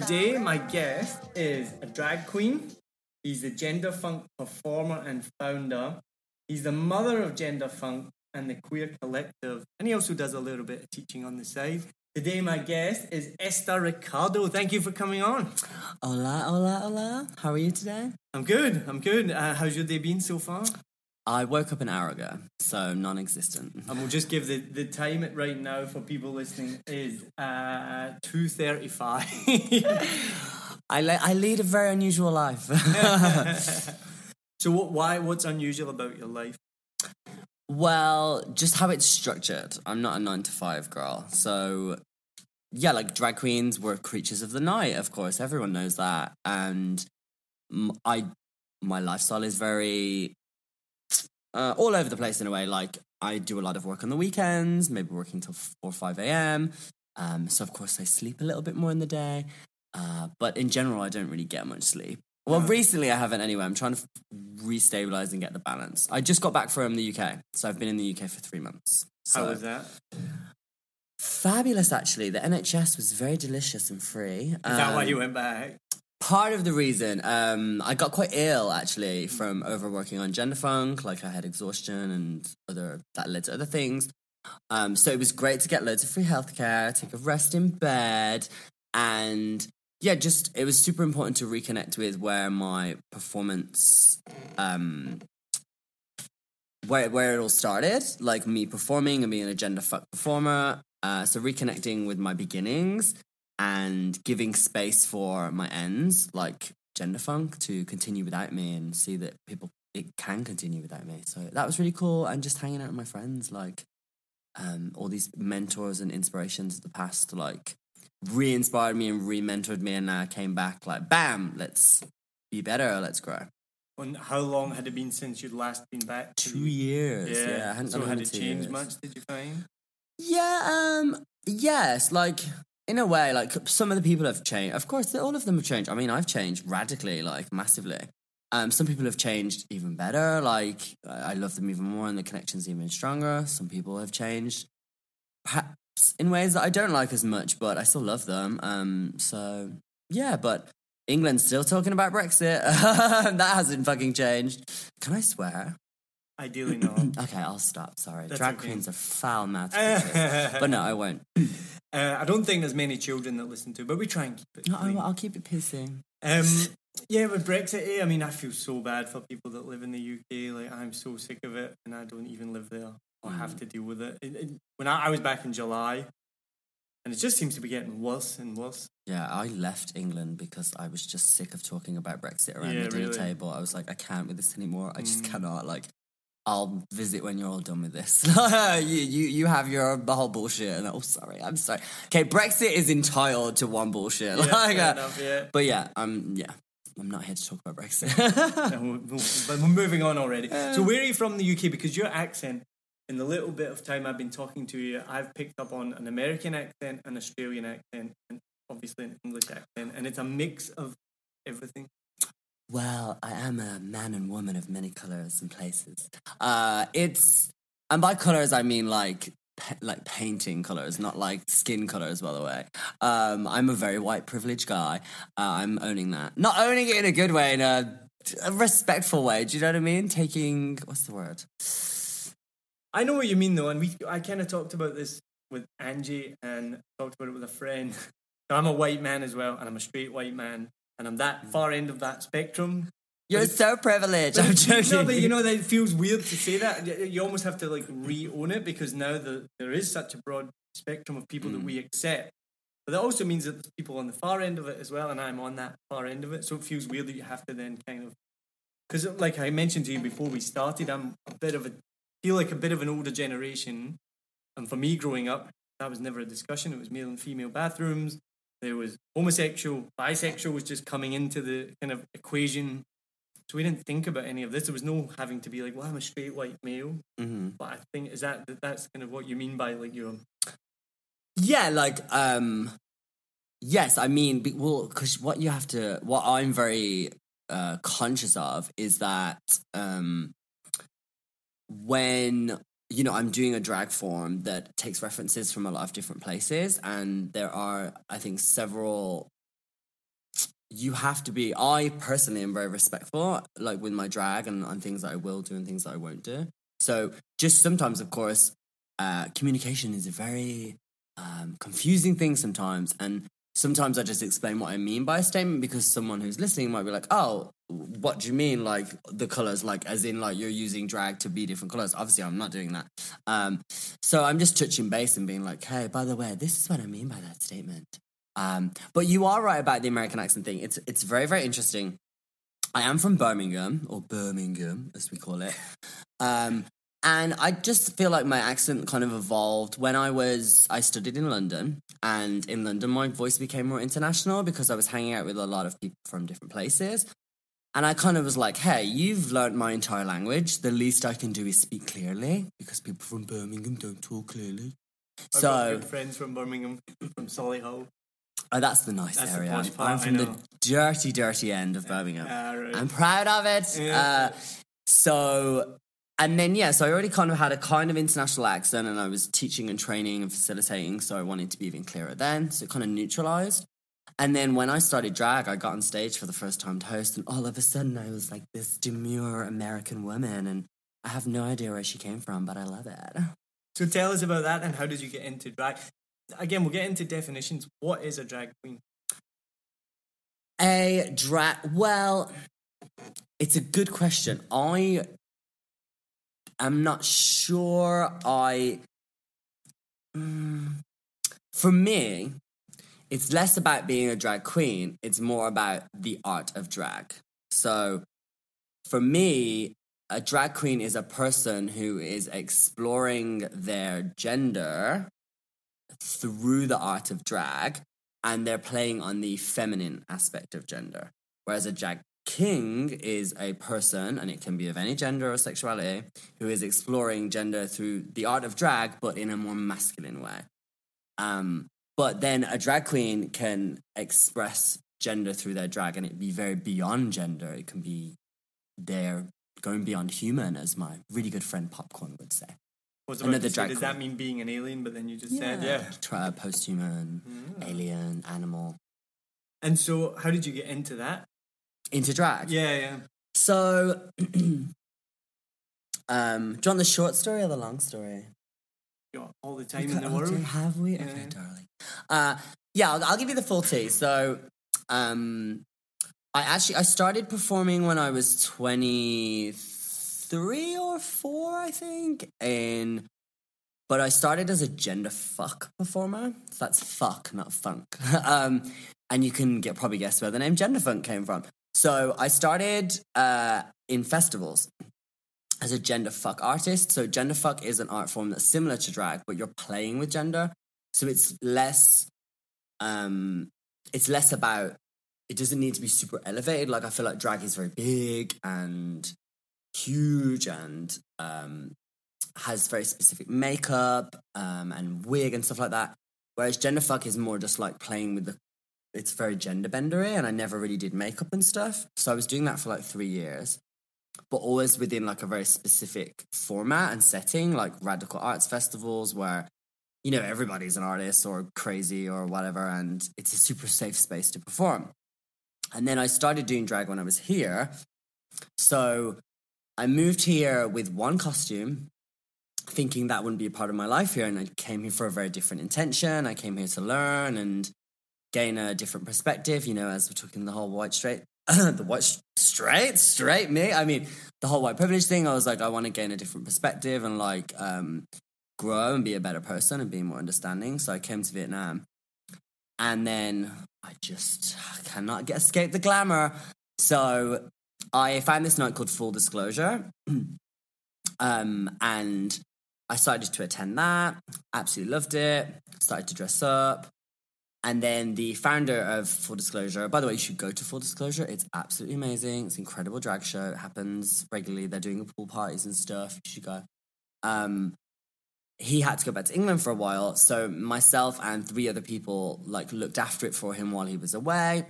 Today my guest is a drag queen. He's a gender funk performer and founder. He's the mother of gender funk and the queer collective. And he also does a little bit of teaching on the side. Today my guest is Esther Ricardo. Thank you for coming on. Hola, hola, hola. How are you today? I'm good. I'm good. Uh, how's your day been so far? I woke up an hour ago, so non existent. And we'll just give the, the time right now for people listening is uh, 2.35. I, le- I lead a very unusual life. so what, why, what's unusual about your life? well, just how it's structured. I'm not a nine to five girl. So, yeah, like drag queens were creatures of the night, of course. Everyone knows that. And m- I, my lifestyle is very uh, all over the place in a way. Like, I do a lot of work on the weekends, maybe working till 4 or 5 a.m. Um, so, of course, I sleep a little bit more in the day. Uh, but in general, I don't really get much sleep. Well, recently I haven't anyway. I'm trying to restabilize and get the balance. I just got back from the UK, so I've been in the UK for three months. So How was that? Fabulous, actually. The NHS was very delicious and free. Is that why Um, you went back? Part of the reason, um, I got quite ill actually from overworking on gender funk. Like I had exhaustion and other that led to other things. Um, so it was great to get loads of free healthcare, take a rest in bed, and yeah, just it was super important to reconnect with where my performance, um, where where it all started, like me performing and being a gender fuck performer. Uh, so reconnecting with my beginnings and giving space for my ends, like gender funk, to continue without me and see that people it can continue without me. So that was really cool, and just hanging out with my friends, like um, all these mentors and inspirations of the past, like re-inspired me and re-mentored me, and I came back like, bam, let's be better, let's grow. And how long had it been since you'd last been back? Two years, Yeah. yeah. I hadn't so had it changed years. much? Did you find? Yeah, um, yes, like in a way, like some of the people have changed. Of course, all of them have changed. I mean, I've changed radically, like massively. Um, some people have changed even better. Like I love them even more, and the connection's even stronger. Some people have changed, perhaps in ways that I don't like as much, but I still love them. Um, so yeah, but England's still talking about Brexit. that hasn't fucking changed. Can I swear? Ideally not. Okay, I'll stop. Sorry, That's drag okay. queens are foul mouthed, but no, I won't. Uh, I don't think there's many children that listen to, but we try and keep it. No, clean. I'll, I'll keep it pissy. Um, yeah, with Brexit, eh, I mean, I feel so bad for people that live in the UK. Like, I'm so sick of it, and I don't even live there. I have Mm. to deal with it. It- it- when I, I was back in July, and it just seems to be getting worse and worse. Yeah, I left England because I was just sick of talking about Brexit around Yeah, the dinner really. table. I was like, I can't with this anymore. I just Mm. cannot. Like, I'll visit when you're all done with this. you, you, you have your the whole bullshit. And oh, sorry, I'm sorry. Okay, Brexit is entitled to one bullshit. Yeah, like, uh, enough, yeah. but yeah, I'm yeah, I'm not here to talk about Brexit. No, we'll- we'll- but we're moving on already. So, where are you from the UK? Because your accent, in the little bit of time I've been talking to you, I've picked up on an American accent, an Australian accent, and obviously an English accent, and it's a mix of everything. Well, I am a man and woman of many colors and places. Uh, it's and by colors I mean like like painting colors, not like skin colors. By the way, um, I'm a very white privileged guy. Uh, I'm owning that, not owning it in a good way, in a, a respectful way. Do you know what I mean? Taking what's the word? I know what you mean though, and we I kind of talked about this with Angie and talked about it with a friend. I'm a white man as well, and I'm a straight white man, and I'm that far end of that spectrum. You're so privileged. I'm joking. No, but you know that it feels weird to say that. You- almost have to like re-own it because now the, there is such a broad spectrum of people that hmm. we accept. But that also means that there's people on the far end of it as well, and I'm on that far end of it. So it feels weird that you have to then kind of because, like I mentioned to you before we started, I'm a bit of a feel like a bit of an older generation. And for me, growing up, that was never a discussion. It was male and female bathrooms. There was homosexual, bisexual was just coming into the kind of equation. So we didn't think about any of this. There was no having to be like, well, I'm a straight white male. hmm But I think is that that- that's kind of what you mean by like your Yeah, like um yes, I mean well cuz what you have to what I'm very uh conscious of is that um when you know I'm doing a drag form that takes references from a lot of different places and there are I think several you have to be I personally am very respectful like with my drag and on things that I will do and things that I won't do. So just sometimes of course uh communication is a very um, confusing thing sometimes. And sometimes I just explain what I mean by a statement because someone who's listening might be like, oh, what do you mean? Like the colors, like as in like you're using drag to be different colors. Obviously, I'm not doing that. Um, so I'm just touching base and being like, hey, by the way, this is what I mean by that statement. Um, but you are right about the American accent thing. It's it's very very interesting. I am from Birmingham or Birmingham as we call it. Um, and I just feel like my accent kind of evolved when I was I studied in London, and in London my voice became more international because I was hanging out with a lot of people from different places. And I kind of was like, "Hey, you've learnt my entire language. The least I can do is speak clearly because people from Birmingham don't talk clearly." I've So friends from Birmingham, from Solihull. oh, that's the nice That's area. I'm, part, I'm from the dirty, dirty end of Birmingham. Ah, right. I'm proud of it. Yeah. Uh, so, and then, yeah, so I already kind of had a kind of international accent and I was teaching and training and facilitating. So I wanted to be even clearer then. So it kind of neutralized. And then when I started drag, I got on stage for the first time to host. And all of a sudden, I was like this demure American woman. And I have no idea where she came from, but I love it. So tell us about that and how did you get into drag? Again, we'll get into definitions. What is a drag queen? A drag. Well, it's a good question. I am not sure. I. Mm, for me, it's less about being a drag queen, it's more about the art of drag. So, for me, a drag queen is a person who is exploring their gender through the art of drag and they're playing on the feminine aspect of gender. Whereas a drag king is a person, and it can be of any gender or sexuality, who is exploring gender through the art of drag, but in a more masculine way. Um, but then a drag queen can express gender through their drag, and it be very beyond gender. It can be they're going beyond human, as my really good friend Popcorn would say. Was Another about to say, Does queen. that mean being an alien? But then you just said, yeah. Try post-human, alien, animal. And so, how did you get into that? Into drag. Yeah, yeah. So Um, do you want the short story or the long story? Got all the time in the oh, world. do- Have we? Yeah. Okay, darling. Uh, yeah, I'll, I'll give you the full tea. So, um, I actually I started performing when I was twenty three or four, I think. And but I started as a gender fuck performer. So that's fuck, not funk. um, and you can get probably guess where the name gender funk came from. So I started uh, in festivals as a gender fuck artist. So gender fuck is an art form that's similar to drag, but you're playing with gender. So it's less um it's less about it doesn't need to be super elevated. Like I feel like drag is very big and huge and um has very specific makeup um and wig and stuff like that. Whereas gender fuck is more just like playing with the it's very gender bendery and I never really did makeup and stuff. So I was doing that for like three years but always within like a very specific format and setting, like radical arts festivals where, you know, everybody's an artist or crazy or whatever, and it's a super safe space to perform. And then I started doing drag when I was here. So I moved here with one costume, thinking that wouldn't be a part of my life here. And I came here for a very different intention. I came here to learn and gain a different perspective, you know, as we're talking the whole white straight, the white straight, straight me. I mean, the whole white privilege thing, I was like, I want to gain a different perspective and like um, grow and be a better person and be more understanding. So I came to Vietnam. And then I just cannot get escape the glamour. So I found this night called Full Disclosure. um, and I started to attend that. Absolutely loved it. Started to dress up. And then the founder of Full Disclosure, by the way, you should go to Full Disclosure. It's absolutely amazing. It's an incredible drag show. It happens regularly. They're doing pool parties and stuff. You should go. Um, he had to go back to England for a while, so myself and three other people like looked after it for him while he was away.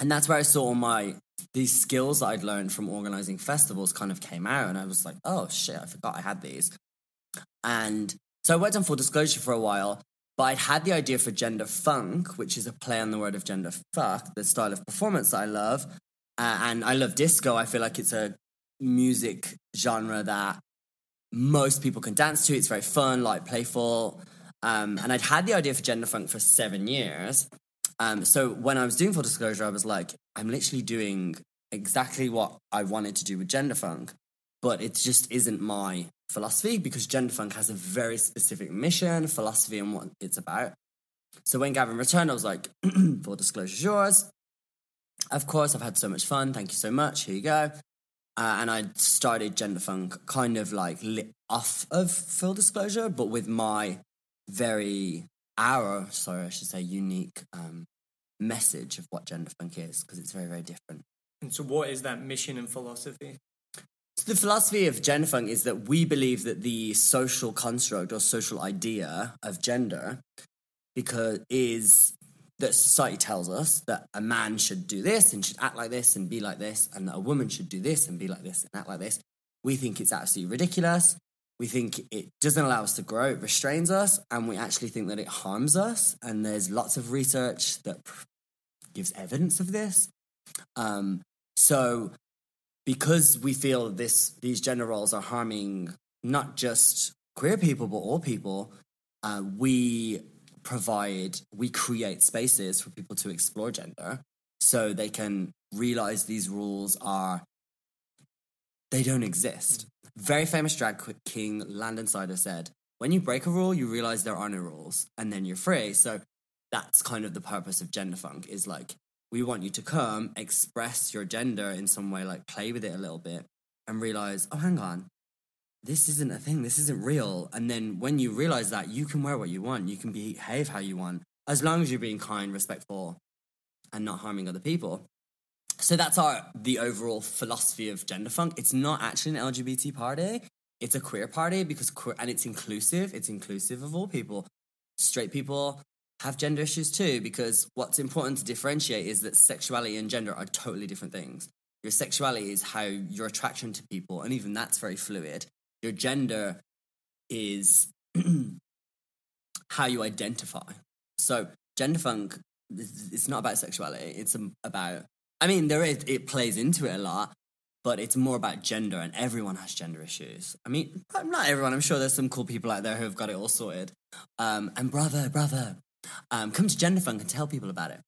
And that's where I saw my these skills that I'd learned from organizing festivals kind of came out, and I was like, oh shit, I forgot I had these. And so I worked on full disclosure for a while, but I'd had the idea for gender funk, which is a play on the word of gender fuck, the style of performance that I love. Uh, and I love disco. I feel like it's a music genre that most people can dance to. It's very fun, like playful. Um, and I'd had the idea for gender funk for seven years. Um, so when I was doing full disclosure, I was like, I'm literally doing exactly what I wanted to do with gender funk, but it just isn't my philosophy because gender funk has a very specific mission, philosophy, and what it's about. So when Gavin returned, I was like, full disclosure's yours. Of course, I've had so much fun. Thank you so much. Here you go. Uh, and I started Gender Funk kind of like lit off of full disclosure, but with my very our sorry, I should say unique um, message of what Gender Funk is because it's very very different. And so, what is that mission and philosophy? So the philosophy of genderfunk is that we believe that the social construct or social idea of gender because is that society tells us that a man should do this and should act like this and be like this and that a woman should do this and be like this and act like this. We think it's absolutely ridiculous. We think it doesn't allow us to grow, it restrains us, and we actually think that it harms us. And there's lots of research that gives evidence of this. Um, so because we feel this these gender roles are harming not just queer people but all people uh, we provide we create spaces for people to explore gender so they can realize these rules are they don't exist. Very famous drag king Landon Cider said when you break a rule you realize there are no rules and then you're free. So that's kind of the purpose of gender funk is like we want you to come express your gender in some way like play with it a little bit and realize oh hang on. This isn't a thing. This isn't real. And then when you realize that you can wear what you want. You can behave how you want as long as you're being kind respectful and not harming other people. So that's our the overall philosophy of gender funk. It's not actually an lgbt party. It's a queer party because queer and it's inclusive. It's inclusive of all people. Straight people have gender issues too because what's important to differentiate is that sexuality and gender are totally different things your sexuality is how your attraction to people and even that's very fluid your gender is how you identify so gender funk it's not about sexuality it's about i mean there is it plays into it a lot but it's more about gender, and everyone has gender issues. I mean, not everyone. I'm sure there's some cool people out there who have got it all sorted. Um, and brother, brother, um, come to Gender Funk and tell people about it.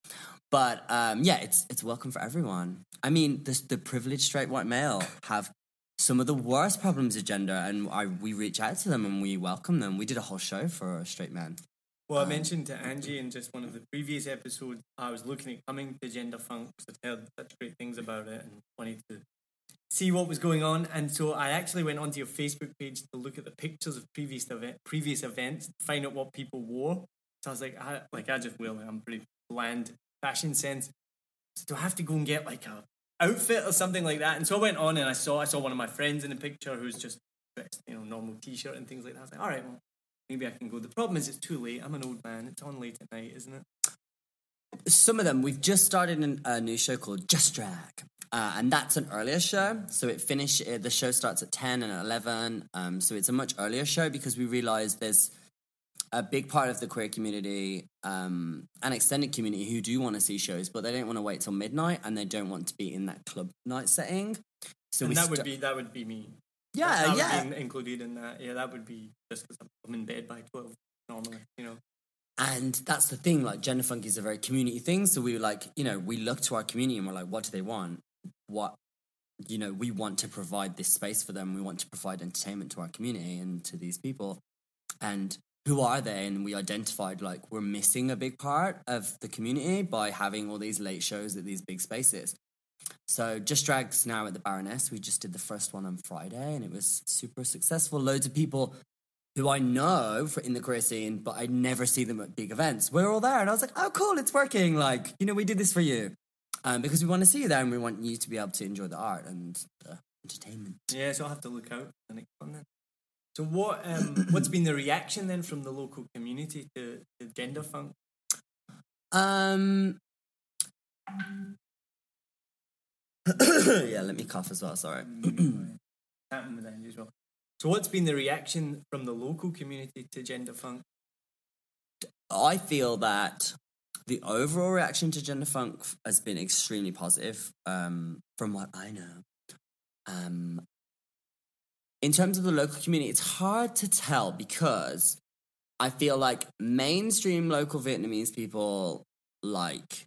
But um, yeah, it's it's welcome for everyone. I mean, the, the privileged straight white male have some of the worst problems of gender, and I, we reach out to them and we welcome them. We did a whole show for straight men. Well, I mentioned to Angie in just one of the previous episodes, I was looking at coming to Gender Funk because I'd heard such great things about it and wanted to see what was going on. And so I actually went onto your Facebook page to look at the pictures of previous event, previous events, find out what people wore. So I was like, I, like I just will. I'm pretty bland fashion sense. So do I have to go and get like a outfit or something like that? And so I went on and I saw I saw one of my friends in the picture who's just dressed, you know, normal t-shirt and things like that. I was like, all right, well, maybe I can go. The problem is it's too late. I'm an old man. It's on late at night, isn't it? Some of them, we've just started an, a new show called Just Drag. Uh, and that's an earlier show. So it finish the show starts at 10 and 11. Um, so it's a much earlier show because we realized there's a big part of the queer community um, and extended community who do want to see shows, but they don't want to wait till midnight and they don't want to be in that club night setting. So that would be that would be me. yeah, that would yeah. be included in that. Yeah, that would be just because I'm in bed by twelve normally. You know. And that's the thing, like gender funk is a very community thing. So we were like, you know, we look to our community and we're like, what do they want? What, you know, we want to provide this space for them. We want to provide entertainment to our community and to these people. And who are they? And we identified like we're missing a big part of the community by having all these late shows at these big spaces. So Just Drag's now at the Baroness. We just did the first one on Friday and it was super successful. Loads of people who I know in the queer scene, but I never see them at big events. We're all there, and I was like, "Oh, cool, it's working!" Like, you know, we did this for you um, because we want to see you there, and we want you to be able to enjoy the art and the entertainment. Yeah, so I'll have to look out. So what um what's been the reaction then from the local community to, to gender funk? Um, yeah, let me cough as well. Sorry. Happened with Angie as well. So what's been the reaction from the local community to gender funk? I feel that the overall reaction to gender funk has been extremely positive, um, from what I know. Um, in terms of the local community, it's hard to tell because I feel like mainstream local Vietnamese people like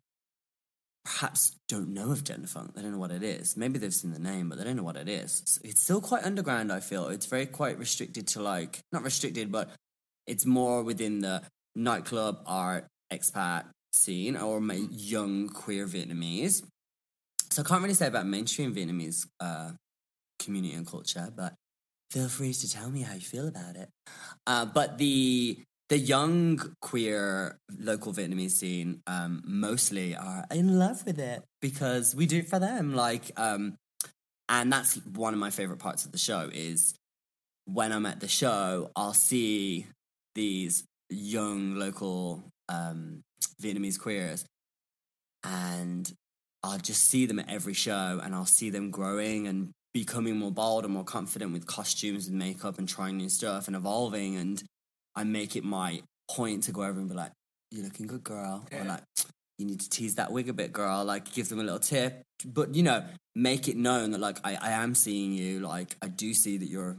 perhaps don't know of gender funk. They don't know what it is. Maybe they've seen the name, but they don't know what it is. It's still quite underground. I feel it's very quite restricted to like not restricted, but it's more within the nightclub art expat scene or ma- young queer Vietnamese. So I can't really say about mainstream Vietnamese uh, community and culture, but feel free to tell me how you feel about it. Uh, but the the young queer local Vietnamese scene um, mostly are in love with it because we do it for them. Like, um, and that's one of my favorite parts of the show is when I'm at the show, I'll see these young local um, Vietnamese queers, and I'll just see them at every show, and I'll see them growing and becoming more bold and more confident with costumes and makeup and trying new stuff and evolving. And I make it my point to go over and be like, "You're looking good, girl," or like, "You need to tease that wig a bit, girl." Like, give them a little tip, but you know, make it known that like I, I am seeing you. Like, I do see that you're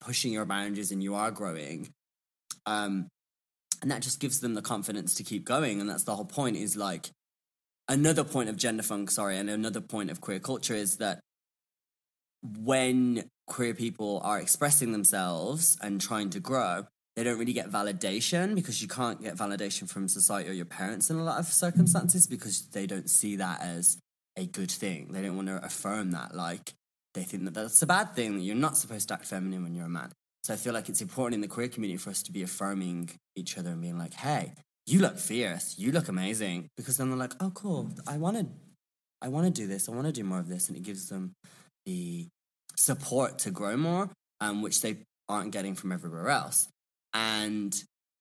pushing your boundaries and you are growing. Um, and that just gives them the confidence to keep going and that's the whole point is like another point of gender funk sorry and another point of queer culture is that when queer people are expressing themselves and trying to grow they don't really get validation because you can't get validation from society or your parents in a lot of circumstances because they don't see that as a good thing they don't want to affirm that like they think that that's a bad thing that you're not supposed to act feminine when you're a man so I feel like it's important in the queer community for us to be affirming each other and being like, hey, you look fierce, you look amazing. Because then they're like, oh cool, I wanna I wanna do this, I wanna do more of this. And it gives them the support to grow more, um, which they aren't getting from everywhere else. And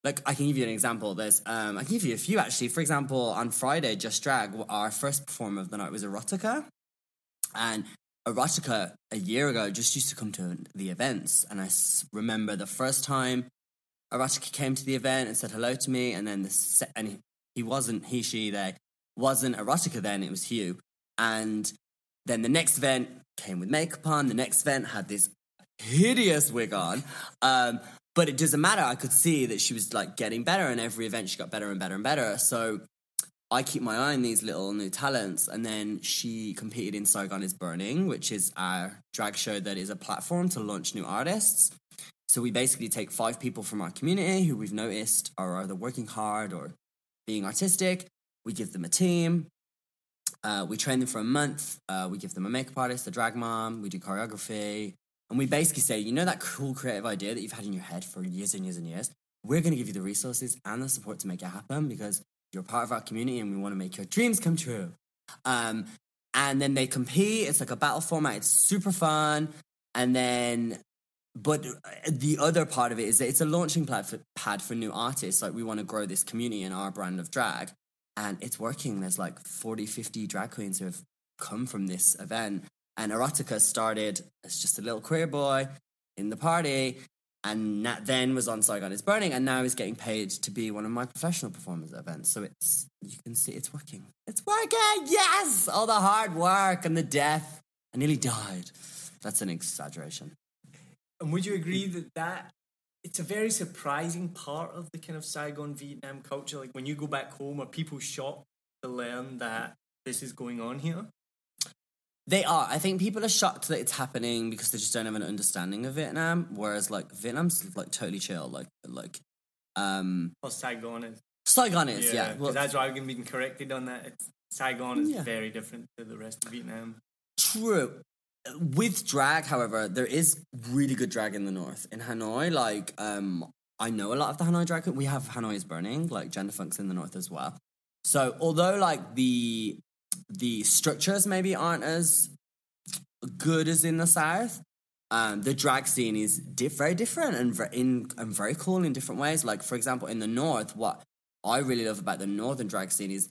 like I can give you an example. There's um I can give you a few actually. For example, on Friday, Just Drag, our first performer of the night was Erotica. And Erotica a year ago just used to come to the events, and I remember the first time Erotica came to the event and said hello to me, and then the se- and he, he wasn't he she they wasn't Erotica then it was Hugh, and Then the next event came with makeup on. The next event had this hideous wig on. Um, but it doesn't matter. I could see that she was like getting better, and every event she got better and better and better. So I keep my eye on these little new talents. And then she competed in Saigon is Burning, which is our drag show that is a platform to launch new artists. So we basically take five people from our community who we've noticed are either working hard or being artistic. We give them a team. Uh, we train them for a month. Uh, we give them a makeup artist, a drag mom. We do choreography. And we basically say, you know, that cool creative idea that you've had in your head for years and years and years? We're going to give you the resources and the support to make it happen because you're part of our community and we want to make your dreams come true. Um, and then they compete. It's like a battle format. It's super fun. And then, but the other part of it is that it's a launching pad for, pad for new artists. Like we want to grow this community and our brand of drag. And it's working. There's like 40, 50 drag queens who have come from this event. And Erotica started as just a little queer boy in the party and na- then was on Saigon is Burning, and now he's getting paid to be one of my professional performers at events. So it's you can see it's working. It's working. Yes, all the hard work and the death. I nearly died. That's an exaggeration. And would you agree that that it's a very surprising part of the kind of Saigon Vietnam culture? Like when you go back home, are people shocked to learn that this is going on here? They are. I think people are shocked that it's happening because they just don't have an understanding of Vietnam. Whereas like Vietnam's like totally chill. Like like um Or Saigon is. Saigon is, Yeah. Well, that's why I've been corrected on that. It's, Saigon is Yeah. very different to the rest of Vietnam. True. With drag, however, there is really good drag in the north. In Hanoi, like um, I know a lot of the Hanoi drag. We have Hanoi is burning, like gender funks in the north as well. So although like the the structures maybe aren't as good as in the south, um, the drag scene is diff- very different and very in and very cool in different ways. Like for example, in the north, what I really love about the northern drag scene is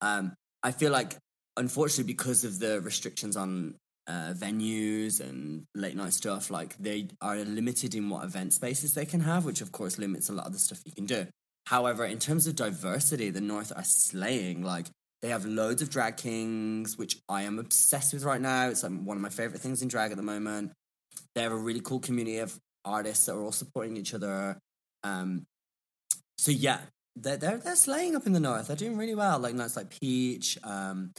um, I feel like unfortunately because of the restrictions on uh, venues and late night stuff, like they are limited in what event spaces they can have, which of course limits a lot of the stuff you can do. However, in terms of diversity, the North are slaying. Like they have loads of drag kings, which I am obsessed with right now. It's like one of my favorite things in drag at the moment. They have a really cool community of artists that are all supporting each other. Um, so yeah, they're, they're they're slaying up in the north. They're doing really well. Like nights like Peach, um,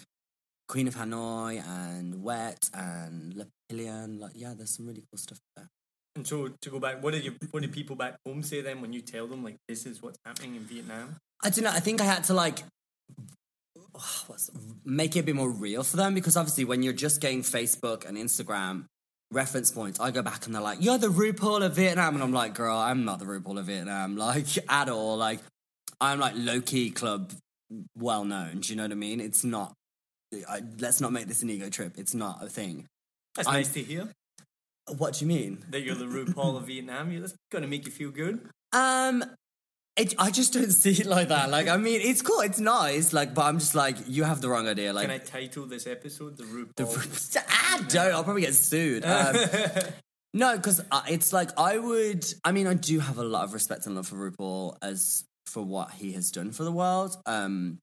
Queen of Hanoi, and Wet, and Le Pillion. Like yeah, there's some really cool stuff there. And so to go back, what did you what did people back home say then when you tell them like this is what's happening in Vietnam? I don't know. I think I had to like make it a bit more real for them because obviously when you're just getting Facebook and Instagram reference points, I go back and they're like, "You're the RuPaul of Vietnam," and I'm like, "Girl, I'm not the RuPaul of Vietnam, like at all. Like I'm like low key club, well known. Do you know what I mean? It's not. I, let's not make this an ego trip. It's not a thing. That's I'm- nice to hear What do you mean? that you're the RuPaul of Vietnam. That's gonna make you feel good. Um, it, I just don't see it like that. Like, I mean, it's cool, it's nice. Like, but I'm just like, you have the wrong idea. Like, Can I title this episode the RuPaul? The, ah, don't. I'll probably get sued. Um, no, because uh, it's like I would. I mean, I do have a lot of respect and love for RuPaul as for what he has done for the world. Um,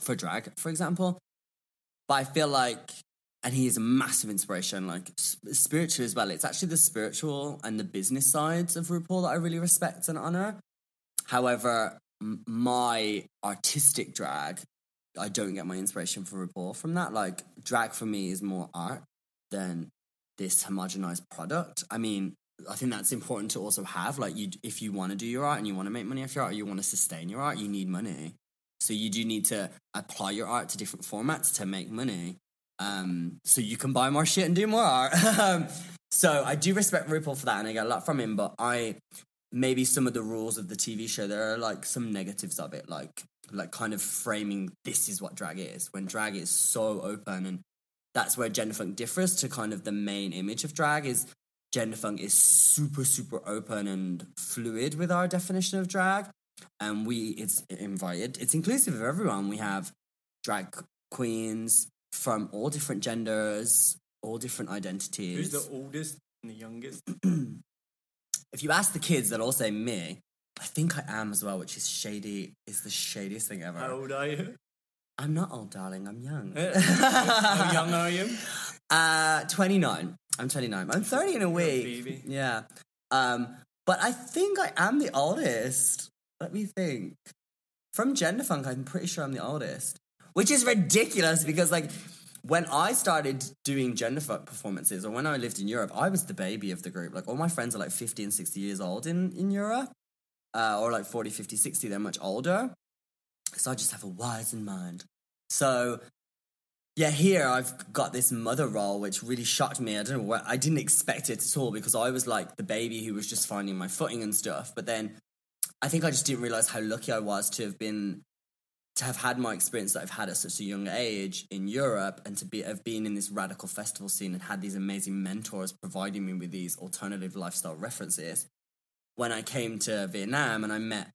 for drag, for example, but I feel like, and he is a massive inspiration, like s- spiritually as well. It's actually the spiritual and the business sides of RuPaul that I really respect and honor. However, m- my artistic drag I don't get my inspiration for RuPaul from that. Like drag for me is more art than this homogenized product. I mean, I think that's important to also have. Like you, if you want to do your art and you want to make money off your art, or you want to sustain your art, you need money. So you do need to apply your art to different formats to make money. Um, so you can buy more shit and do more art. Um, so I do respect RuPaul for that, and I get a lot from him. But I maybe some of the rules of the TV show there are like some negatives of it, like like kind of framing this is what drag is when drag is so open and that's where gender funk differs to kind of the main image of drag is gender funk is super super open and fluid with our definition of drag and we it's invited it's inclusive of everyone we have drag queens from all different genders all different identities Who's the oldest and the youngest? if you ask the kids, they'll all say me. I think I am as well, which is shady. Is the shadiest thing ever. How old are you? I'm not old, darling. I'm young. How young are you? Uh, 29. I'm 29. I'm 30 in a week. baby. Yeah. Um, but I think I am the oldest. Let me think. From Gender Funk, I'm pretty sure I'm the oldest. Which is ridiculous because, like, when I started doing Gender Funk performances or when I lived in Europe, I was the baby of the group. Like, all my friends are like 50 and 60 years old in, in Europe, uh, or like 40, 50, 60. They're much older. So I just have a wizened mind. So yeah, here I've got this mother role, which really shocked me. I don't know what I didn't expect it at all because I was like the baby who was just finding my footing and stuff. But then I think I just didn't realize how lucky I was to have been to have had my experience that I've had at such a young age in Europe and to be have been in this radical festival scene and had these amazing mentors providing me with these alternative lifestyle references. When I came to Vietnam and I met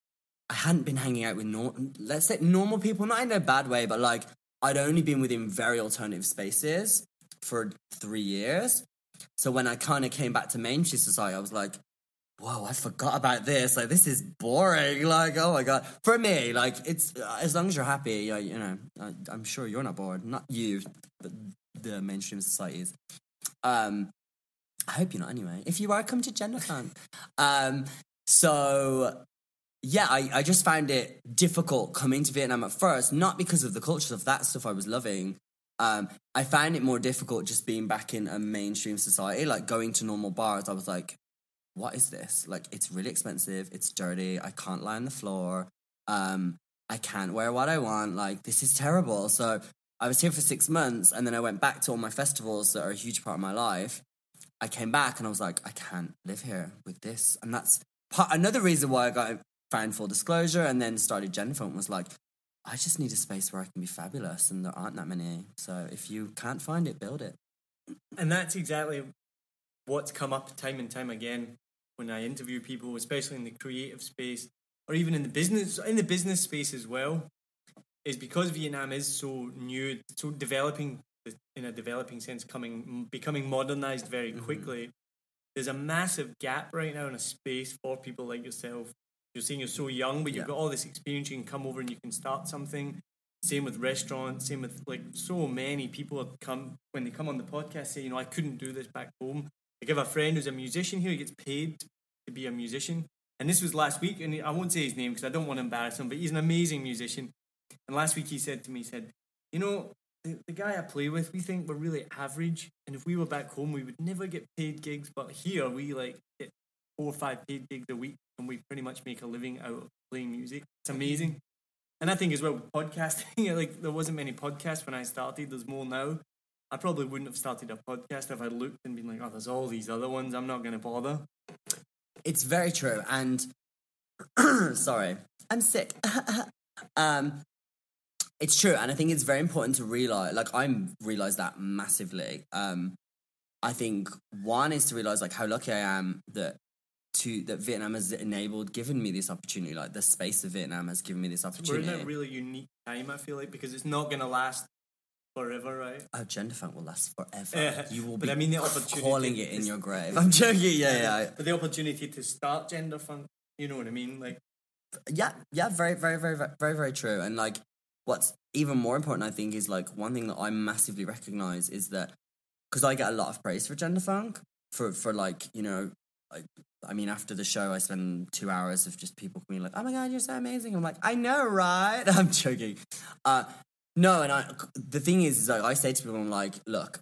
I hadn't been hanging out with nor- let's say normal people, not in a bad way, but like I'd only been within very alternative spaces for three years. So when I kind of came back to mainstream society, I was like, whoa, I forgot about this. Like, this is boring. Like, oh my God. For me, like, it's as long as you're happy, yeah, you know, I, I'm sure you're not bored. Not you, but the mainstream society is. Um, I hope you're not anyway. If you are, come to Gender Fun. um, so yeah, I, I just found it difficult coming to Vietnam at first, not because of the culture of that stuff I was loving. Um, I found it more difficult just being back in a mainstream society, like going to normal bars. I was like, what is this? Like, it's really expensive. It's dirty. I can't lie on the floor. Um, I can't wear what I want. Like, this is terrible. So I was here for six months and then I went back to all my festivals that are a huge part of my life. I came back and I was like, I can't live here with this. And that's part, another reason why I got found full disclosure and then started Genfunk was like, I just need a space where I can be fabulous and there aren't that many. So if you can't find it, build it. And that's exactly what's come up time and time again when I interview people, especially in the creative space or even in the business in the business space as well, is because Vietnam is so new, so developing in a developing sense, coming becoming modernized very mm-hmm. quickly. There's a massive gap right now in a space for people like yourself. You're saying you're so young, but you've Yeah. got all this experience. You can come over and you can start something. Same with restaurants. Same with like so many people have come when they come on the podcast say, you know, I couldn't do this back home. I have a friend who's a musician here. He gets paid to be a musician, and this was last week. And I won't say his name because I don't want to embarrass him, but he's an amazing musician. And last week he said to me, he said, you know, the, the guy I play with, we think we're really average, and if we were back home, we would never get paid gigs. But here, we like get four or five paid gigs a week, and we pretty much make a living out of playing music. It's amazing. And I think as well podcasting, like there wasn't many podcasts when I started. There's more now. I probably wouldn't have started a podcast if I looked and been like, "Oh, there's all these other ones. I'm not going to bother." It's very true. And sorry, I'm sick. um, it's true. And I think it's very important to realize, like, I'm realized that massively. Um, I think one is to realize, like, how lucky I am that to that Vietnam has enabled, given me this opportunity. Like, the space of Vietnam has given me this opportunity. We're in a really unique time. I feel like because it's not going to last forever, right? Oh, gender funk will last forever. Yeah, you will but be I mean the opportunity calling it in your grave. I'm joking. Yeah, yeah, But the opportunity to start gender funk, you know what I mean? Like, yeah, yeah. Very, very, very, very, very, very true. And like, what's even more important, I think, is like one thing that I massively recognize is that because I get a lot of praise for gender funk for for like you know. I, I mean, after the show, I spend two hours of just people being like, "Oh my god, you're so amazing!" I'm like, "I know, right?" I'm joking. Uh, no, and I the thing is, is like I say to people, I'm like, "Look,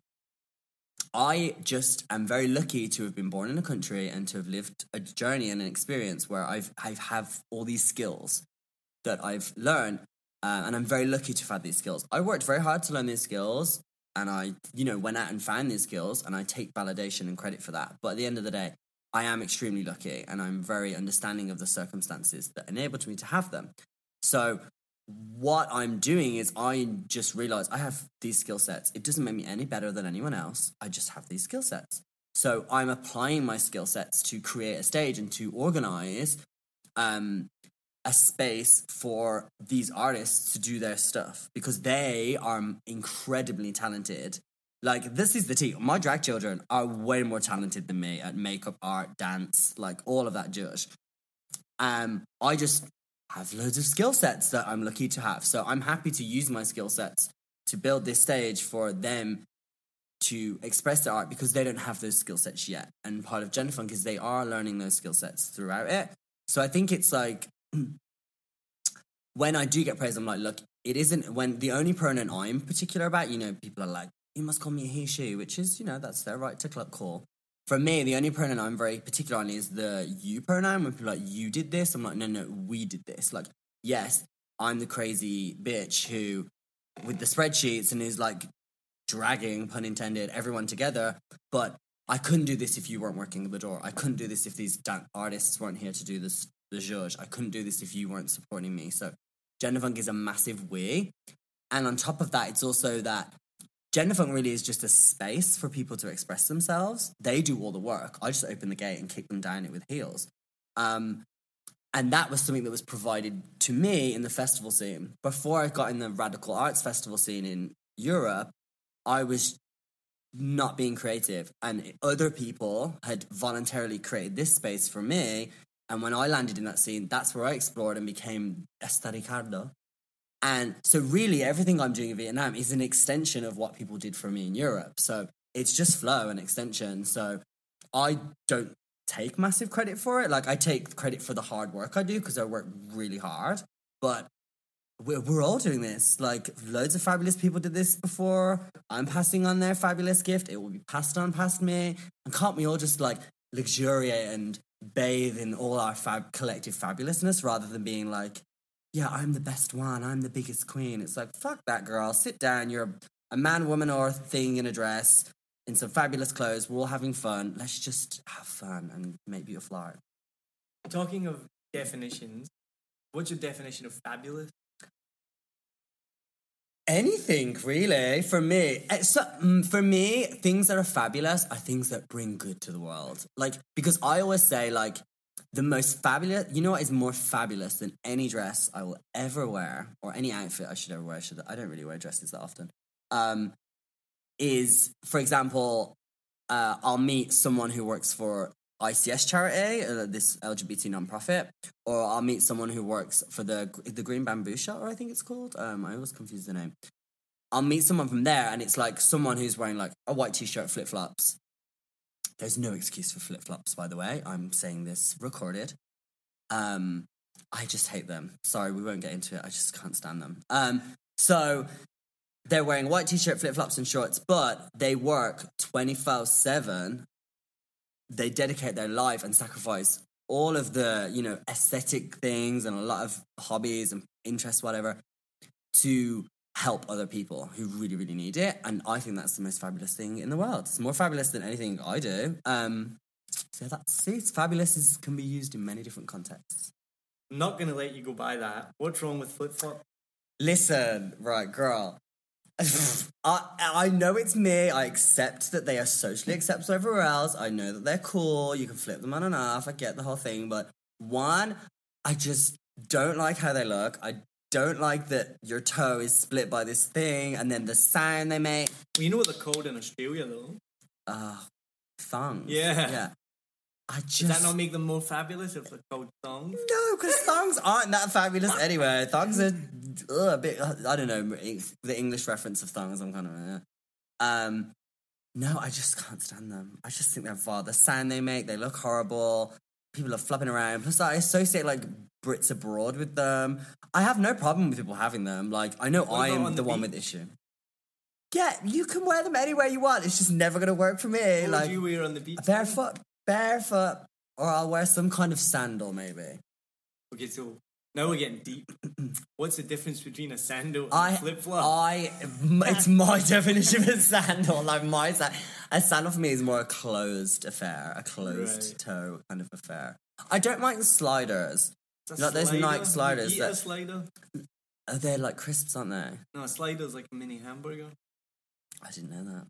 I just am very lucky to have been born in a country and to have lived a journey and an experience where I've I have all these skills that I've learned, uh, and I'm very lucky to have had these skills. I worked very hard to learn these skills, and I, you know, went out and found these skills, and I take validation and credit for that. But at the end of the day, I am extremely lucky, and I'm very understanding of the circumstances that enabled me to have them. So what I'm doing is I just realize I have these skill sets. It doesn't make me any better than anyone else. I just have these skill sets. So I'm applying my skill sets to create a stage and to organize um, a space for these artists to do their stuff because they are incredibly talented. Like this is the tea. My drag children are way more talented than me at makeup, art, dance, like all of that judge. Um, I just have loads of skill sets that I'm lucky to have. So I'm happy to use my skill sets to build this stage for them to express their art because they don't have those skill sets yet. And part of Gender Funk is they are learning those skill sets throughout it. So I think it's like when I do get praise, I'm like, look, it isn't when the only pronoun I'm particular about, you know, people are like, you must call me a he, she, which is, you know, that's their right to club call. For me, the only pronoun I'm very particular on is the you pronoun. When people are like, you did this, I'm like, no, no, we did this. Like, yes, I'm the crazy bitch who, with the spreadsheets and is like dragging, pun intended, everyone together. But I couldn't do this if you weren't working at the door. I couldn't do this if these artists weren't here to do this, the judge. I couldn't do this if you weren't supporting me. So Gender Funk is a massive we. And on top of that, it's also that Gender Funk really is just a space for people to express themselves. They do all the work. I just open the gate and kick them down it with heels. Um, and that was something that was provided to me in the festival scene. Before I got in the radical arts festival scene in Europe, I was not being creative. And other people had voluntarily created this space for me. And when I landed in that scene, that's where I explored and became Estaricardo. And so, really, everything I'm doing in Vietnam is an extension of what people did for me in Europe. So, it's just flow and extension. So, I don't take massive credit for it. Like, I take credit for the hard work I do because I work really hard. But we're, we're all doing this. Like, loads of fabulous people did this before. I'm passing on their fabulous gift. It will be passed on past me. And can't we all just like luxuriate and bathe in all our fab- collective fabulousness rather than being like, yeah, I'm the best one. I'm the biggest queen. It's like, fuck that girl. Sit down. You're a man, woman, or a thing in a dress in some fabulous clothes. We're all having fun. Let's just have fun and make beautiful art. Talking of definitions, what's your definition of fabulous? Anything really for me. Eh, So, mm, for me, things that are fabulous are things that bring good to the world. Like because I always say like the most fabulous. You know what is more fabulous than any dress I will ever wear or any outfit I should ever wear. I Should I don't really wear dresses that often. Um, is for example, uh, I'll meet someone who works for ICS charity, uh, this LGBT nonprofit, or I'll meet someone who works for the the Green Bamboo Shelter, I think it's called. Um, I always confuse the name. I'll meet someone from there, and it's like someone who's wearing like a white t-shirt, flip flops. There's no excuse for flip flops, by the way. I'm saying this recorded. Um, I just hate them. Sorry, we won't get into it. I just can't stand them. Um, so they're wearing white t-shirt, flip flops, and shorts, but they work twenty four seven they dedicate their life and sacrifice all of the you know aesthetic things and a lot of hobbies and interests whatever to help other people who really really need it and i think that's the most fabulous thing in the world it's more fabulous than anything i do um so that's it fabulous is, can be used in many different contexts I'm not gonna let you go by that. What's wrong with flip flop? Listen, right, girl. I, I know it's me. I accept that they are socially acceptable everywhere else. I know that they're cool. You can flip them on and off. I get the whole thing. But one, I just don't like how they look. I don't like that your toe is split by this thing and then the sound they make. Well, you know what they're called in Australia though. Uh, thongs. Yeah. Yeah. I just. Does that not make them more fabulous if they're called thongs? No, because thongs aren't that fabulous anyway. Thongs are ugh, a bit. I don't know the English reference of thongs. I'm kind of. Uh, um, no, I just can't stand them. I just think they're vile. The sound they make, they look horrible. People are flapping around. Plus, I associate like Brits abroad with them. I have no problem with people having them. Like, I know I am on the the one with issue. Yeah, you can wear them anywhere you want. It's just never gonna work for me. What like would you wear on the beach? barefoot, barefoot, or I'll wear some kind of sandal maybe. Okay, so now we're getting deep. What's the difference between a sandal and I a flip flop? I it's my definition of a sandal. Like my sa- a sandal for me is more a closed affair, a closed Right. toe kind of affair. I don't like the sliders. It's a you those slider. Nike You sliders eat that- a slider? Oh, they're like crisps, aren't they? No, a slider's like a mini hamburger. I didn't know that.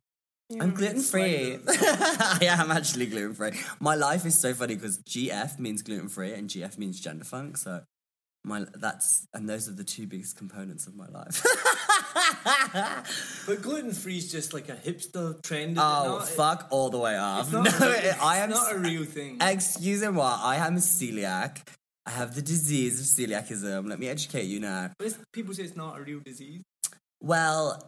Yeah, I'm gluten free. sliders. I am actually gluten free. My life is so funny because GF means gluten free and GF means gender funk. So my that's and those are the two biggest components of my life. But gluten free is just like a hipster trend. oh not? It- fuck all the way off. It's No, not, a real- I am not a real thing. Excuse me, what? I am a celiac, I have the disease of celiacism. Let me educate you now. People say it's not a real disease. Well,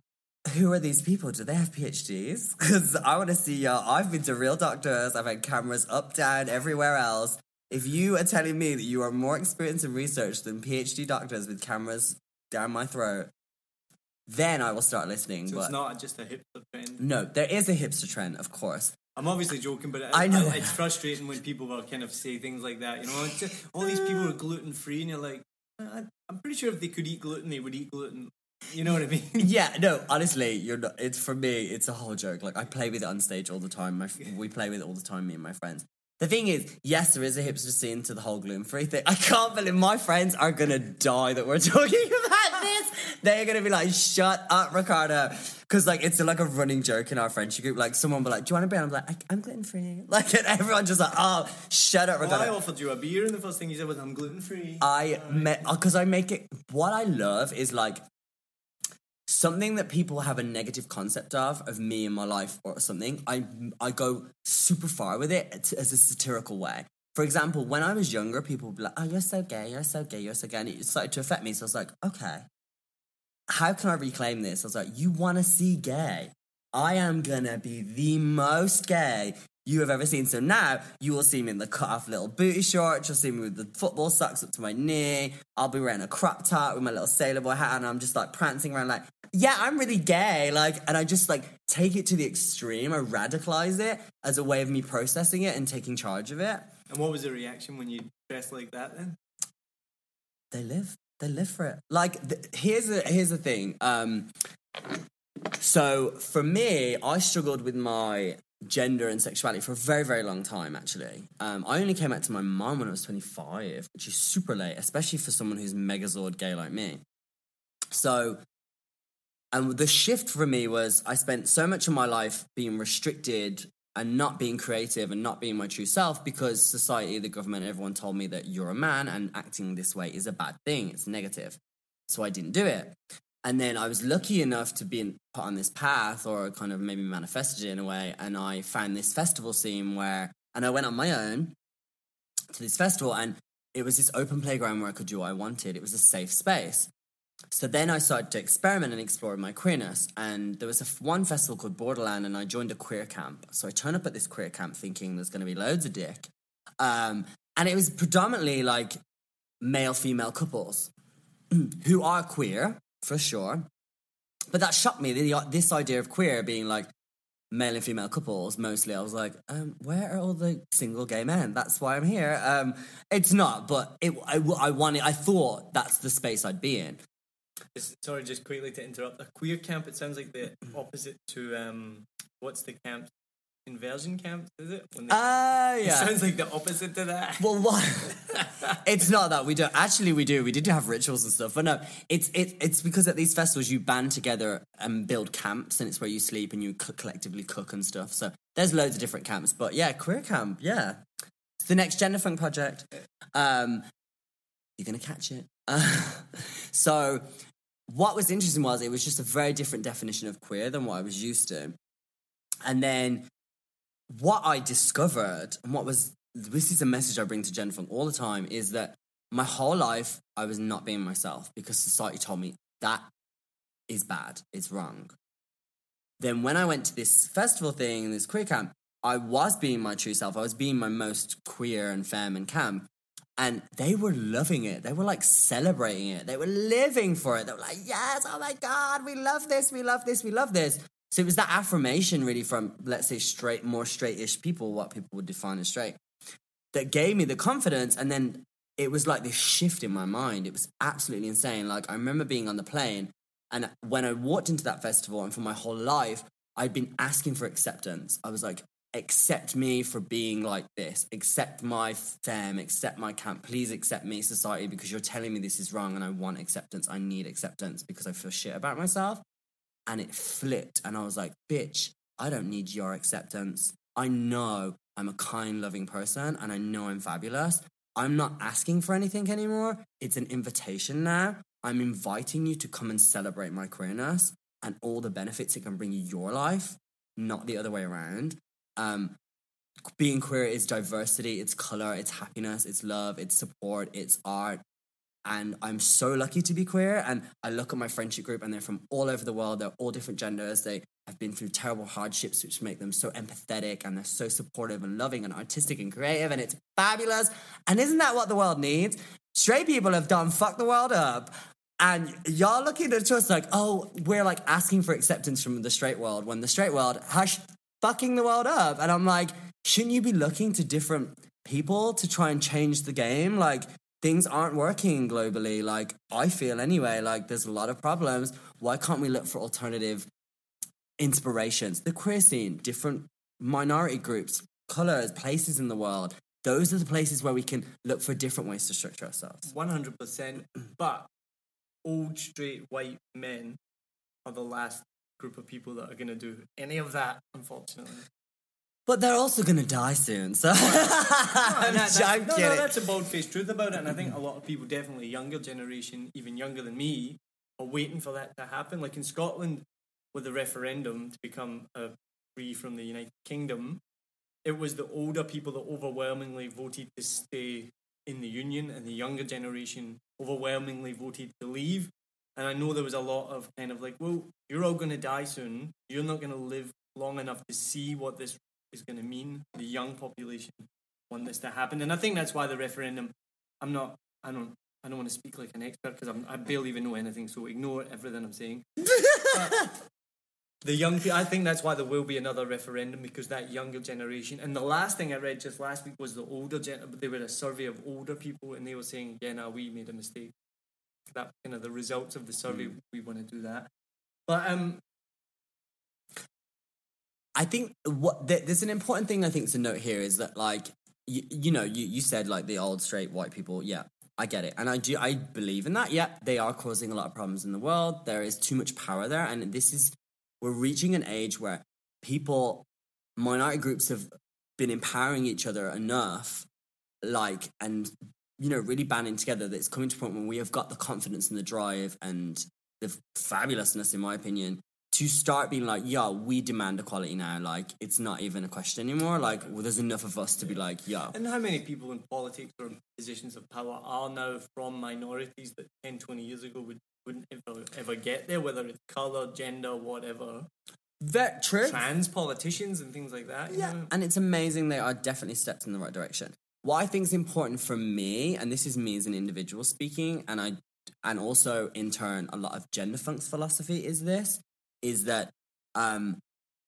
who are these people? Do they have PhDs? Because I want to see y'all. I've been to real doctors. I've had cameras up, down, everywhere else. If you are telling me that you are more experienced in research than PhD doctors with cameras down my throat, then I will start listening. So but it's not just a hipster trend. no, there is a hipster trend, of course. I'm obviously joking, but I know. it's frustrating when people will kind of say things like that. You know, just, all these people are gluten free, and you're like, "Uh, I'm pretty sure if they could eat gluten, they would eat gluten. You know what I mean? Yeah, no, honestly, you're not. It's for me. It's a whole joke. Like I play with it on stage all the time. My we play with it all the time. Me and my friends. The thing is, yes, there is a hipster scene to the whole gluten free thing. I can't believe my friends are gonna die that we're talking about this. They're gonna be like, "Shut up, Ricardo," because like it's like a running joke in our friendship group. Like someone will be like, "Do you want a beer?" I'm like, "I'm gluten free." Like and everyone just like, "Oh, shut up, Well, I offered you a beer, and the first thing you said was, "I'm gluten free." I met because I make it. What I love is like something that people have a negative concept of of me in my life or something. I I go super far with it as a satirical way. For example, when I was younger, people would be like, "Oh, you're so gay, you're so gay, you're so gay," and it started to affect me. So I was like, "Okay, how can I reclaim this?" I was like, "You want to see gay? I am gonna be the most gay you have ever seen. So now you will see me in the cut off little booty shorts. You'll see me with the football socks up to my knee. I'll be wearing a crop top with my little sailor boy hat, and I'm just like prancing around like, yeah, I'm really gay. Like, and I just like take it to the extreme. I radicalize it as a way of me processing it and taking charge of it. and what was the reaction when you dressed like that? Then They live. They live for it. Like, th- here's the here's the thing. Um, so for me, I struggled with my gender and sexuality for a very, very long time. Actually, um, I only came out to my mom when I was 25, which is super late, especially for someone who's megazord gay like me. So, and the shift for me was I spent so much of my life being restricted and not being creative and not being my true self because society, the government, everyone told me that you're a man and acting this way is a bad thing. It's negative. So I didn't do it. And then I was lucky enough to be put on this path or kind of maybe manifested it in a way. And I found this festival scene where, and I went on my own to this festival and it was this open playground where I could do what I wanted. It was a safe space. So then I started to experiment and explore my queerness. And there was one festival called Borderland, and I joined a queer camp. So I turned up at this queer camp thinking there's going to be loads of dick. Um, and it was predominantly like male female couples who are queer, for sure. But that shocked me. The, this idea of queer being like male and female couples mostly. I was like, um, where are all the single gay men? That's why I'm here. Um, it's not, but it, I, I wanted. I thought that's the space I'd be in. Sorry, just quickly to interrupt. A queer camp. It sounds like the opposite to um, what's the camp? Inversion camp, is it? When they- Ah, It yeah. sounds like the opposite to that. Well, what? it's not that we don't. Actually, we do. We did have rituals and stuff, but no, it's it, it's because at these festivals you band together and build camps, and it's where you sleep and you cook, collectively cook and stuff. So there's loads of different camps, but yeah, queer camp, yeah, it's the next gender funk project. Um, you're gonna catch it. so, what was interesting was it was just a very different definition of queer than what I was used to, and then what I discovered and what was this is a message I bring to Jen Funk all the time is that my whole life I was not being myself because society told me that is bad, it's wrong. Then when I went to this festival thing, this queer camp, I was being my true self. I was being my most queer and femme and camp. And they were loving it. They were like celebrating it. They were living for it. They were like, yes, oh my God, we love this, we love this, we love this. So it was that affirmation really from, let's say, straight, more straight-ish people, what people would define as straight, that gave me the confidence. And then it was like this shift in my mind. It was absolutely insane. Like I remember being on the plane, and when I walked into that festival, and for my whole life, I'd been asking for acceptance. I was like, accept me for being like this, accept my femme, accept my camp, please accept me, society, because you're telling me this is wrong and I want acceptance. I need acceptance because I feel shit about myself. And it flipped, and I was like, bitch, I don't need your acceptance. I know I'm a kind, loving person, and I know I'm fabulous. I'm not asking for anything anymore. It's an invitation now. I'm inviting you to come and celebrate my queerness and all the benefits it can bring you your life, not the other way around. Um, being queer is diversity, it's color, it's happiness, it's love, it's support, it's art. And I'm so lucky to be queer. And I look at my friendship group, and they're from all over the world. They're all different genders. They have been through terrible hardships, which make them so empathetic, and they're so supportive and loving and artistic and creative. And it's fabulous. And isn't that what the world needs? Straight people have done fuck the world up. And y'all looking at us like, oh, we're like asking for acceptance from the straight world when the straight world has fucking the world up. And I'm like, shouldn't you be looking to different people to try and change the game? Like, things aren't working globally. Like, I feel anyway, like there's a lot of problems. Why can't we look for alternative inspirations? The queer scene, different minority groups, colors, places in the world. Those are the places where we can look for different ways to structure ourselves. One hundred percent. But old straight white men are the last group of people that are going to do any of that. Unfortunately, But they're also gonna die soon, so I'm, that- I'm no, no, that's a bold faced truth about it, and I think a lot of people, definitely younger generation, even younger than me, are waiting for that to happen. Like in Scotland, with the referendum to become free from the United Kingdom, it was the older people that overwhelmingly voted to stay in the union, and the younger generation overwhelmingly voted to leave. And I know there was a lot of kind of like, well, you're all going to die soon. You're not going to live long enough to see what this is going to mean. The young population want this to happen, and I think that's why the referendum. I'm not. I don't. I don't want to speak like an expert because I barely even know anything, so ignore everything I'm saying. The young people, I think that's why there will be another referendum because that younger generation. And the last thing I read just last week was the older gen. They were a survey of older people, and they were saying, "Yeah, now we made a mistake." That kind of the results of the survey. We want to do that, but um, I think what th- there's an important thing I think to note here is that like you, you know you, you said like the old straight white people yeah I get it. And I do I believe in that. Yeah they are causing a lot of problems in the world. There is too much power there. And this is we're reaching an age where people minority groups have been empowering each other enough like and you know really banding together that it's coming to a point when we have got the confidence and the drive and the fabulousness in my opinion to start being like, yo, we demand equality now. Like, it's not even a question anymore. Like, well, there's enough of us to be like, yo. and how many people in politics or in positions of power are now from minorities that 10, 20 years ago would, wouldn't ever, ever get there, whether it's color, gender, whatever. That true. Trans politicians and things like that. Yeah, know? and it's amazing they are definitely steps in the right direction. What I think is important for me, and this is me as an individual speaking, and I, and also in turn, a lot of gender funk's philosophy is this, is that um,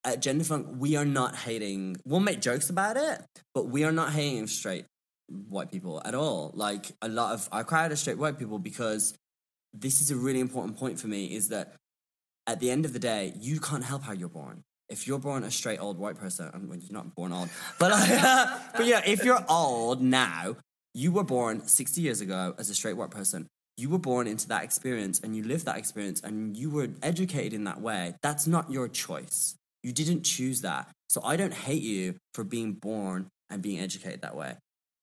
at gender funk we are not hating. We'll make jokes about it, but we are not hating straight white people at all. Like a lot of I cry at straight white people because this is a really important point for me. Is that at the end of the day, you can't help how you're born. If you're born a straight old white person, I mean, you're not born old, but but yeah, if you're old now, you were born 60 years ago as a straight white person. You were born into that experience and you lived that experience and you were educated in that way. That's not your choice. You didn't choose that. So I don't hate you for being born and being educated that way.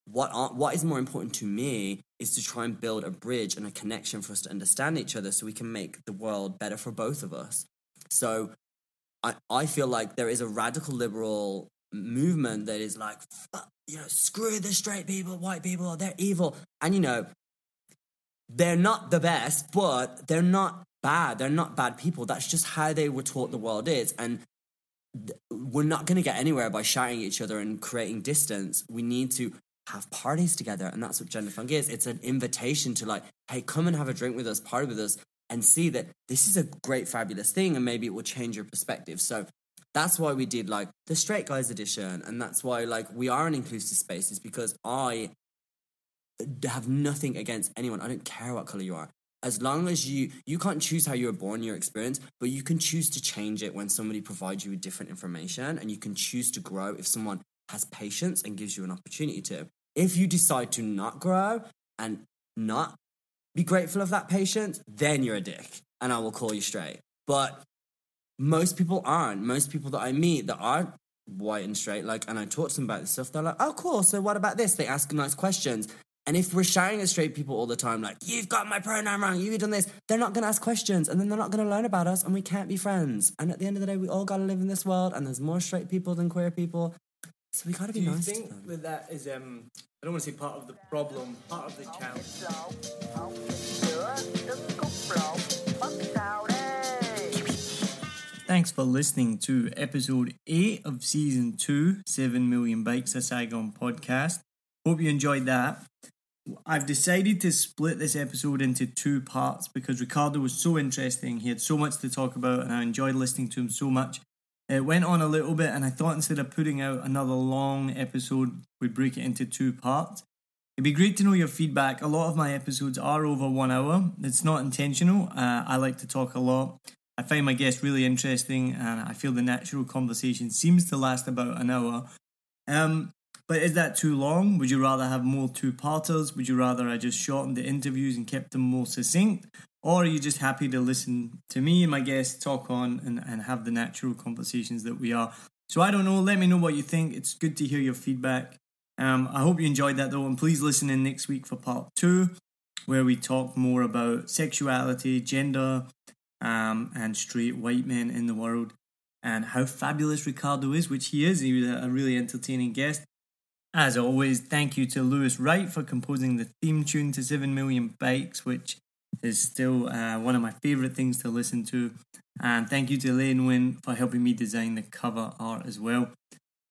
What, are, what is more important to me is to try and build a bridge and a connection for us to understand each other so we can make the world better for both of us. So I, I feel like there is a radical liberal movement that is like, you know, screw the straight people, white people, they're evil. And, you know, they're not the best, but they're not bad. They're not bad people. That's just how they were taught the world is. And we're not going to get anywhere by shouting at each other and creating distance. We need to have parties together. And that's what gender funk is. It's an invitation to, like, hey, come and have a drink with us, party with us, and see that this is a great, fabulous thing. And maybe it will change your perspective. So, that's why we did like the straight guys edition and that's why like we are an inclusive space is because i have nothing against anyone i don't care what color you are as long as you you can't choose how you were born your experience but you can choose to change it when somebody provides you with different information and you can choose to grow if someone has patience and gives you an opportunity to if you decide to not grow and not be grateful of that patience then you're a dick and i will call you straight but most people aren't. Most people that I meet that are white and straight, like, and I talk to them about this stuff, they're like, oh, cool. So what about this? They ask nice questions. And if we're shouting at straight people all the time, like, you've got my pronoun wrong, you've done this, they're not going to ask questions and then they're not going to learn about us and we can't be friends. And at the end of the day, we all got to live in this world and there's more straight people than queer people. So we gotta be Do you nice to think them. that that is um? I don't want to say part of the problem, part of the challenge. lộn học giữa trứng cút lộn mất sao đây Thanks for listening to episode 8 of season 2, 7 Million Bikes a Saigon podcast. Hope you enjoyed that. I've decided to split this episode into two parts because Ricardo was so interesting. He had so much to talk about, and I enjoyed listening to him so much. It went on a little bit, and I thought instead of putting out another long episode, we'd break it into two parts. It'd be great to know your feedback. A lot of my episodes are over one hour. It's not intentional. Uh, I like to talk a lot. I find my guests really interesting, and I feel the natural conversation seems to last about an hour. Um, but is that too long? Would you rather have more two parters? Would you rather I just shortened the interviews and kept them more succinct? Or are you just happy to listen to me and my guests talk on and, and have the natural conversations that we are? So I don't know. Let me know what you think. It's good to hear your feedback. Um, I hope you enjoyed that though, and please listen in next week for part two, where we talk more about sexuality, gender, um, and straight white men in the world, and how fabulous Ricardo is, which he is. He was a a really entertaining guest. As always, thank you to Lewis Wright for composing the theme tune to 7 Million Bikes, which is still uh, one of my favourite things to listen to. And thank you to Lane Wynn for helping me design the cover art as well.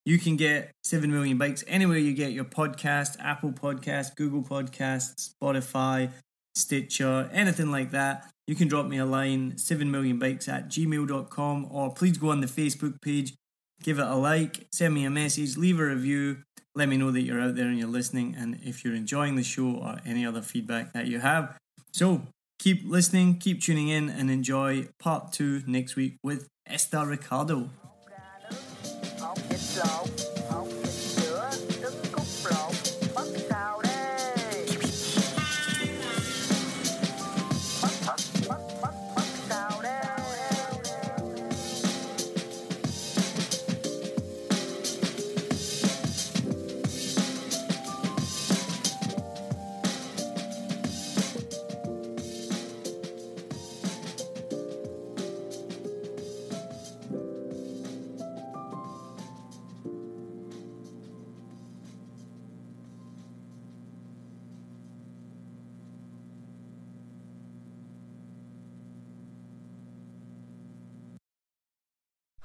You can get 7 Million Bikes anywhere you get your podcast Apple Podcast, Google Podcasts, Spotify, Stitcher, anything like that. You can drop me a line, 7millionbikes at gmail.com, or please go on the Facebook page, give it a like, send me a message, leave a review, let me know that you're out there and you're listening, and if you're enjoying the show or any other feedback that you have. So keep listening, keep tuning in, and enjoy part two next week with Esther Ricardo.